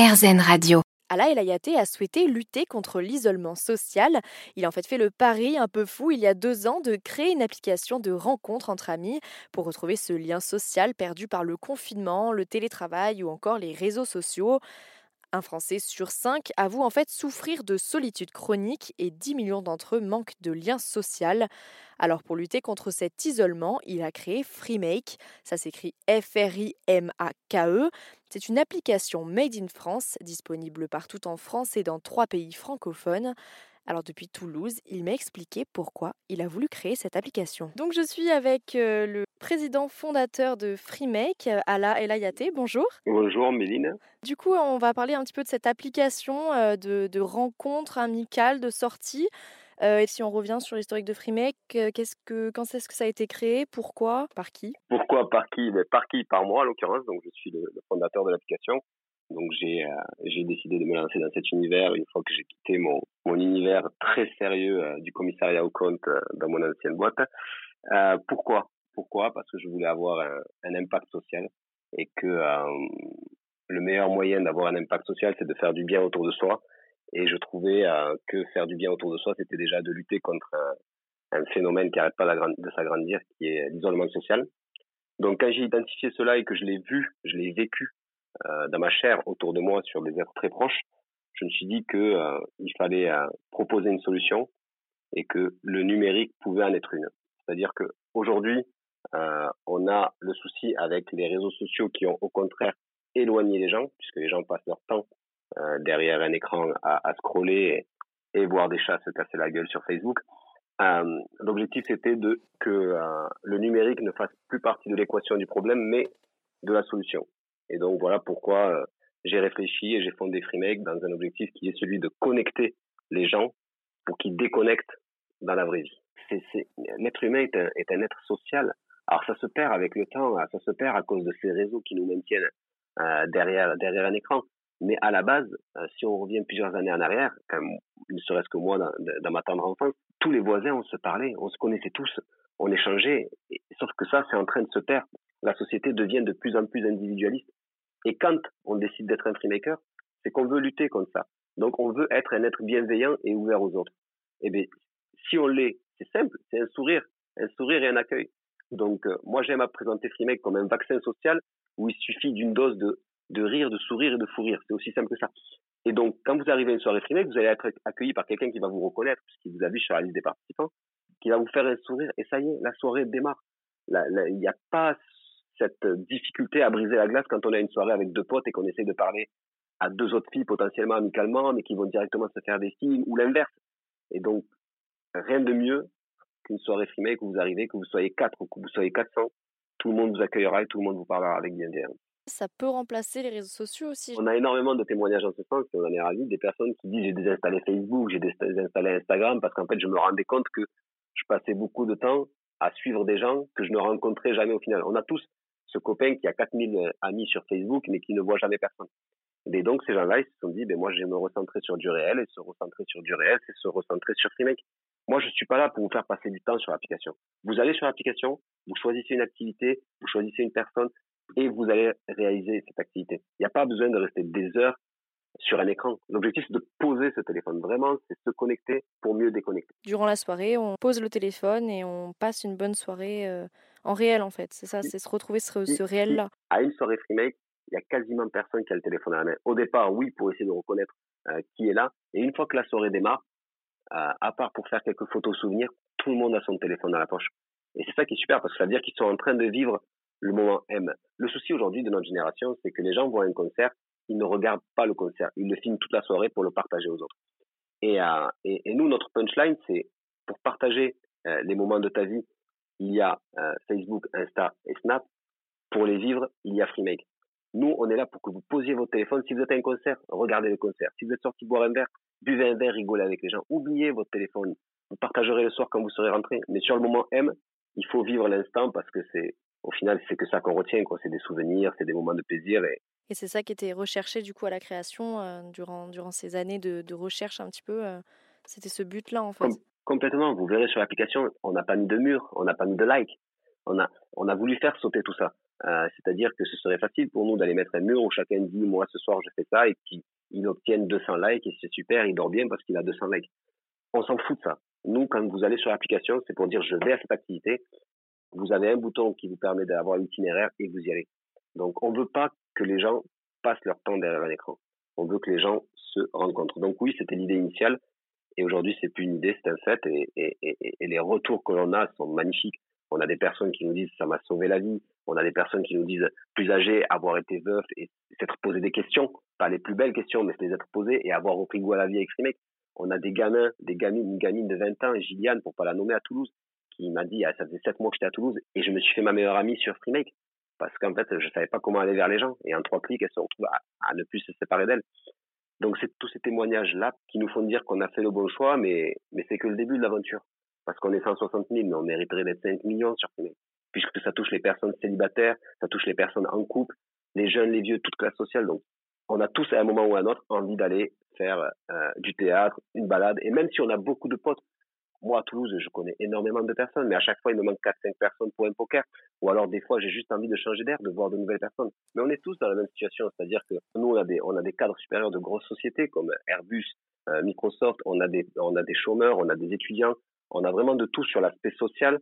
RZN. Ala El Hayaté a souhaité lutter contre l'isolement social. Il a en fait fait le pari un peu fou il y a deux ans de créer une application de rencontre entre amis pour retrouver ce lien social perdu par le confinement, le télétravail ou encore les réseaux sociaux. Un Français sur cinq avoue en fait souffrir de solitude chronique et 10 millions d'entre eux manquent de lien social. Alors pour lutter contre cet isolement, il a créé FreeMake. Ça s'écrit F-R-I-M-A-K-E. C'est une application made in France, disponible partout en France et dans trois pays francophones. Alors depuis Toulouse, il m'a expliqué pourquoi il a voulu créer cette application. Donc je suis avec euh, le président fondateur de FreeMake, Ala Elayate. Bonjour. Bonjour Méline. Du coup, on va parler un petit peu de cette application euh, de, de rencontres amicales, de sorties. Euh, et si on revient sur l'historique de FreeMake, qu'est-ce que, quand est-ce que ça a été créé? Pourquoi? Par qui? Pourquoi Par qui? Mais Par qui? Par moi, en l'occurrence. Donc, je suis le fondateur de l'application. Donc j'ai euh, j'ai décidé de me lancer dans cet univers une fois que j'ai quitté mon mon univers très sérieux euh, du commissariat au compte euh, dans mon ancienne boîte. pourquoi? Pourquoi? Parce que je voulais avoir un, un impact social et que le meilleur moyen d'avoir un impact social, c'est de faire du bien autour de soi. Et je trouvais que faire du bien autour de soi, c'était déjà de lutter contre un, phénomène qui n'arrête pas de s'agrandir, qui est l'isolement social. Donc quand j'ai identifié cela et que je l'ai vu, je l'ai vécu euh, dans ma chair autour de moi sur des êtres très proches, je me suis dit que euh, il fallait euh, proposer une solution et que le numérique pouvait en être une. C'est-à-dire que aujourd'hui, on a le souci avec les réseaux sociaux qui ont au contraire éloigné les gens, puisque les gens passent leur temps derrière un écran à, à scroller et, voir des chats se casser la gueule sur Facebook. L'objectif c'était de que le numérique ne fasse plus partie de l'équation du problème, mais de la solution. Et donc voilà pourquoi euh, j'ai réfléchi et j'ai fondé FreeMake dans un objectif qui est celui de connecter les gens pour qu'ils déconnectent dans la vraie vie. L'être humain est un, être social. Alors ça se perd avec le temps, ça se perd à cause de ces réseaux qui nous maintiennent euh, derrière un écran. Mais à la base, euh, si on revient plusieurs années en arrière, comme ne serait-ce que moi dans, ma tendre enfance, tous les voisins on se parlait, on se connaissait tous, on échangeait. sauf que ça, c'est en train de se perdre. La société devient de plus en plus individualiste. Et quand on décide d'être un freemaker, c'est qu'on veut lutter contre ça. Donc on veut être un être bienveillant et ouvert aux autres. Et eh bien, si on l'est, c'est simple, c'est un sourire, un sourire et un accueil. Donc euh, moi j'aime à présenter Freemake comme un vaccin social où il suffit d'une dose de, de rire, de sourire et de fou rire. C'est aussi simple que ça. Et donc quand vous arrivez à une soirée Freemake, vous allez être accueilli par quelqu'un qui va vous reconnaître, puisqu'il vous a vu sur la liste des participants, qui va vous faire un sourire et ça y est, la soirée démarre. Il n'y a pas cette difficulté à briser la glace quand on a une soirée avec deux potes et qu'on essaie de parler à deux autres filles potentiellement amicalement, mais qui vont directement se faire des filles ou l'inverse. Et donc, rien de mieux qu'une soirée filmée, que vous arrivez, que vous soyez quatre ou que vous soyez 400, tout le monde vous accueillera et tout le monde vous parlera avec bienveillance. Ça peut remplacer les réseaux sociaux aussi. On a énormément de témoignages en ce sens et on en est ravis. Des personnes qui disent j'ai désinstallé Facebook, j'ai désinstallé Instagram parce qu'en fait je me rendais compte que je passais beaucoup de temps à suivre des gens que je ne rencontrais jamais au final. On a tous ce copain qui a 4000 euh, amis sur Facebook, mais qui ne voit jamais personne. Et donc, ces gens-là, ils se sont dit, ben, moi, je vais me recentrer sur du réel, et se recentrer sur du réel, c'est se recentrer sur Freemake. Moi, je suis pas là pour vous faire passer du temps sur l'application. Vous allez sur l'application, vous choisissez une activité, vous choisissez une personne, et vous allez réaliser cette activité. Il n'y a pas besoin de rester des heures sur un écran. L'objectif, c'est de poser ce téléphone. Vraiment, c'est se connecter pour mieux déconnecter. Durant la soirée, on pose le téléphone et on passe une bonne soirée euh, en réel, en fait. C'est ça, c'est se retrouver ce, ce réel-là. À une soirée Freemake, il y a quasiment personne qui a le téléphone à la main. Au départ, oui, pour essayer de reconnaître euh, qui est là. Et une fois que la soirée démarre, euh, à part pour faire quelques photos souvenirs, tout le monde a son téléphone dans la poche. Et c'est ça qui est super, parce que ça veut dire qu'ils sont en train de vivre le moment M. Le souci aujourd'hui de notre génération, c'est que les gens voient un concert, ils ne regardent pas le concert. Ils le filment toute la soirée pour le partager aux autres. Et, euh, et, et nous, notre punchline, c'est pour partager les moments de ta vie, il y a euh, Facebook, Insta et Snap. Pour les vivre, il y a FreeMake. Nous, on est là pour que vous posiez votre téléphone. Si vous êtes à un concert, regardez le concert. Si vous êtes sorti boire un verre, buvez un verre, rigolez avec les gens. Oubliez votre téléphone. Vous partagerez le soir quand vous serez rentré. Mais sur le moment M, il faut vivre l'instant parce que c'est, au final, c'est que ça qu'on retient, quoi. C'est des souvenirs, c'est des moments de plaisir et, et c'est ça qui était recherché du coup à la création euh, durant, durant ces années de, de, recherche un petit peu. Euh, c'était ce but-là en fait. Complètement. Vous verrez sur l'application, on n'a pas mis de mur, on n'a pas mis de like. On a, on a voulu faire sauter tout ça. Euh, c'est-à-dire que ce serait facile pour nous d'aller mettre un mur où chacun dit moi ce soir je fais ça et qu'il obtienne 200 likes et c'est super, il dort bien parce qu'il a 200 likes. On s'en fout de ça. Nous, quand vous allez sur l'application, c'est pour dire je vais à cette activité. Vous avez un bouton qui vous permet d'avoir l'itinéraire et vous y allez. Donc on ne veut pas que les gens passent leur temps derrière un écran. On veut que les gens se rencontrent. Donc oui, c'était l'idée initiale. Et aujourd'hui, c'est plus une idée, c'est un fait. Et, les retours que l'on a sont magnifiques. On a des personnes qui nous disent ça m'a sauvé la vie. On a des personnes qui nous disent plus âgées, avoir été veuf et s'être posé des questions, pas les plus belles questions, mais se les être posées et avoir repris goût à la vie avec Freemake. On a des gamins, des gamines, une gamine de 20 ans, Gilliane, pour pas la nommer à Toulouse, qui m'a dit, ah, ça faisait 7 mois que j'étais à Toulouse et je me suis fait ma meilleure amie sur Freemake parce qu'en fait, je savais pas comment aller vers les gens et en trois clics, elle se retrouve à, à ne plus se séparer d'elle. Donc c'est tous ces témoignages-là qui nous font dire qu'on a fait le bon choix, mais, mais c'est que le début de l'aventure. Parce qu'on est 160 000, mais on mériterait d'être 5 millions sur puisque ça touche les personnes célibataires, ça touche les personnes en couple, les jeunes, les vieux, toute classe sociale. Donc, on a tous à un moment ou à un autre envie d'aller faire euh, du théâtre, une balade, et même si on a beaucoup de potes, moi à Toulouse, je connais énormément de personnes, mais à chaque fois il me manque 4-5 personnes pour un poker, ou alors des fois j'ai juste envie de changer d'air, de voir de nouvelles personnes. Mais on est tous dans la même situation, c'est-à-dire que nous on a des on a des cadres supérieurs de grosses sociétés comme Airbus, euh, Microsoft, on a des on a des chômeurs, on a des étudiants, on a vraiment de tout sur l'aspect social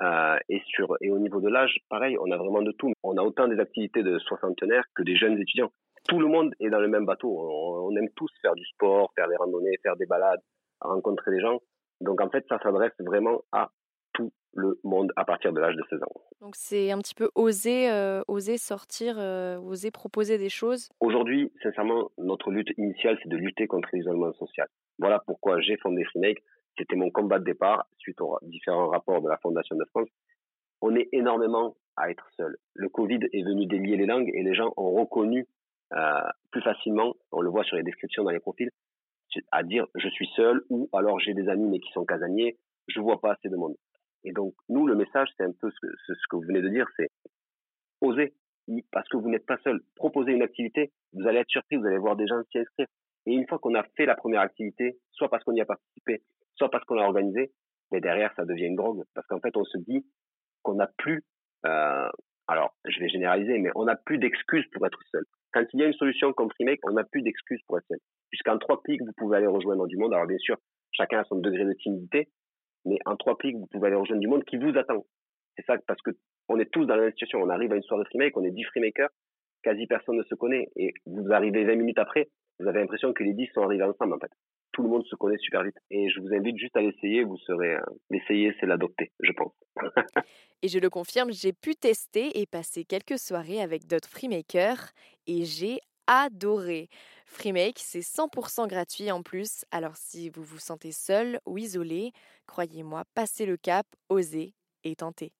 euh, et sur et au niveau de l'âge, pareil, on a vraiment de tout. On a autant des activités de soixantenaires que des jeunes étudiants. Tout le monde est dans le même bateau. On, aime tous faire du sport, faire des randonnées, faire des balades, rencontrer des gens. Donc en fait, ça s'adresse vraiment à tout le monde à partir de l'âge de 16 ans. Donc c'est un petit peu oser, euh, oser sortir, euh, oser proposer des choses. Aujourd'hui, sincèrement, notre lutte initiale, c'est de lutter contre l'isolement social. Voilà pourquoi j'ai fondé Freemake c'était mon combat de départ suite aux différents rapports de la Fondation de France. On est énormément à être seul. Le Covid est venu délier les langues et les gens ont reconnu euh, plus facilement, on le voit sur les descriptions dans les profils, à dire je suis seul ou alors j'ai des amis mais qui sont casaniers, je vois pas assez de monde. Et donc nous le message c'est un peu ce que, vous venez de dire, c'est oser parce que vous n'êtes pas seul. Proposez une activité, vous allez être surpris, vous allez voir des gens s'y inscrire. Et une fois qu'on a fait la première activité, soit parce qu'on y a participé, soit parce qu'on l'a organisé, mais derrière, ça devient une drogue. Parce qu'en fait, on se dit qu'on n'a plus, euh, alors je vais généraliser, mais on n'a plus d'excuses pour être seul. Quand il y a une solution comme Freemake, on n'a plus d'excuses pour être seul. Puisqu'en trois clics, vous pouvez aller rejoindre du monde. Alors bien sûr, chacun a son degré de timidité, mais en trois clics, vous pouvez aller rejoindre du monde qui vous attend. C'est ça, parce que on est tous dans la même situation. On arrive à une soirée Freemake, on est 10 Freemakers, quasi personne ne se connaît. Et vous arrivez 20 minutes après, vous avez l'impression que les 10 sont arrivés ensemble, en fait tout le monde se connaît super vite. Et je vous invite juste à l'essayer. Vous serez, euh, l'essayer, c'est l'adopter, je pense. et je le confirme, j'ai pu tester et passer quelques soirées avec d'autres freemakers et j'ai adoré. Freemake, c'est 100% gratuit en plus. Alors si vous vous sentez seul ou isolé, croyez-moi, passez le cap, osez et tentez.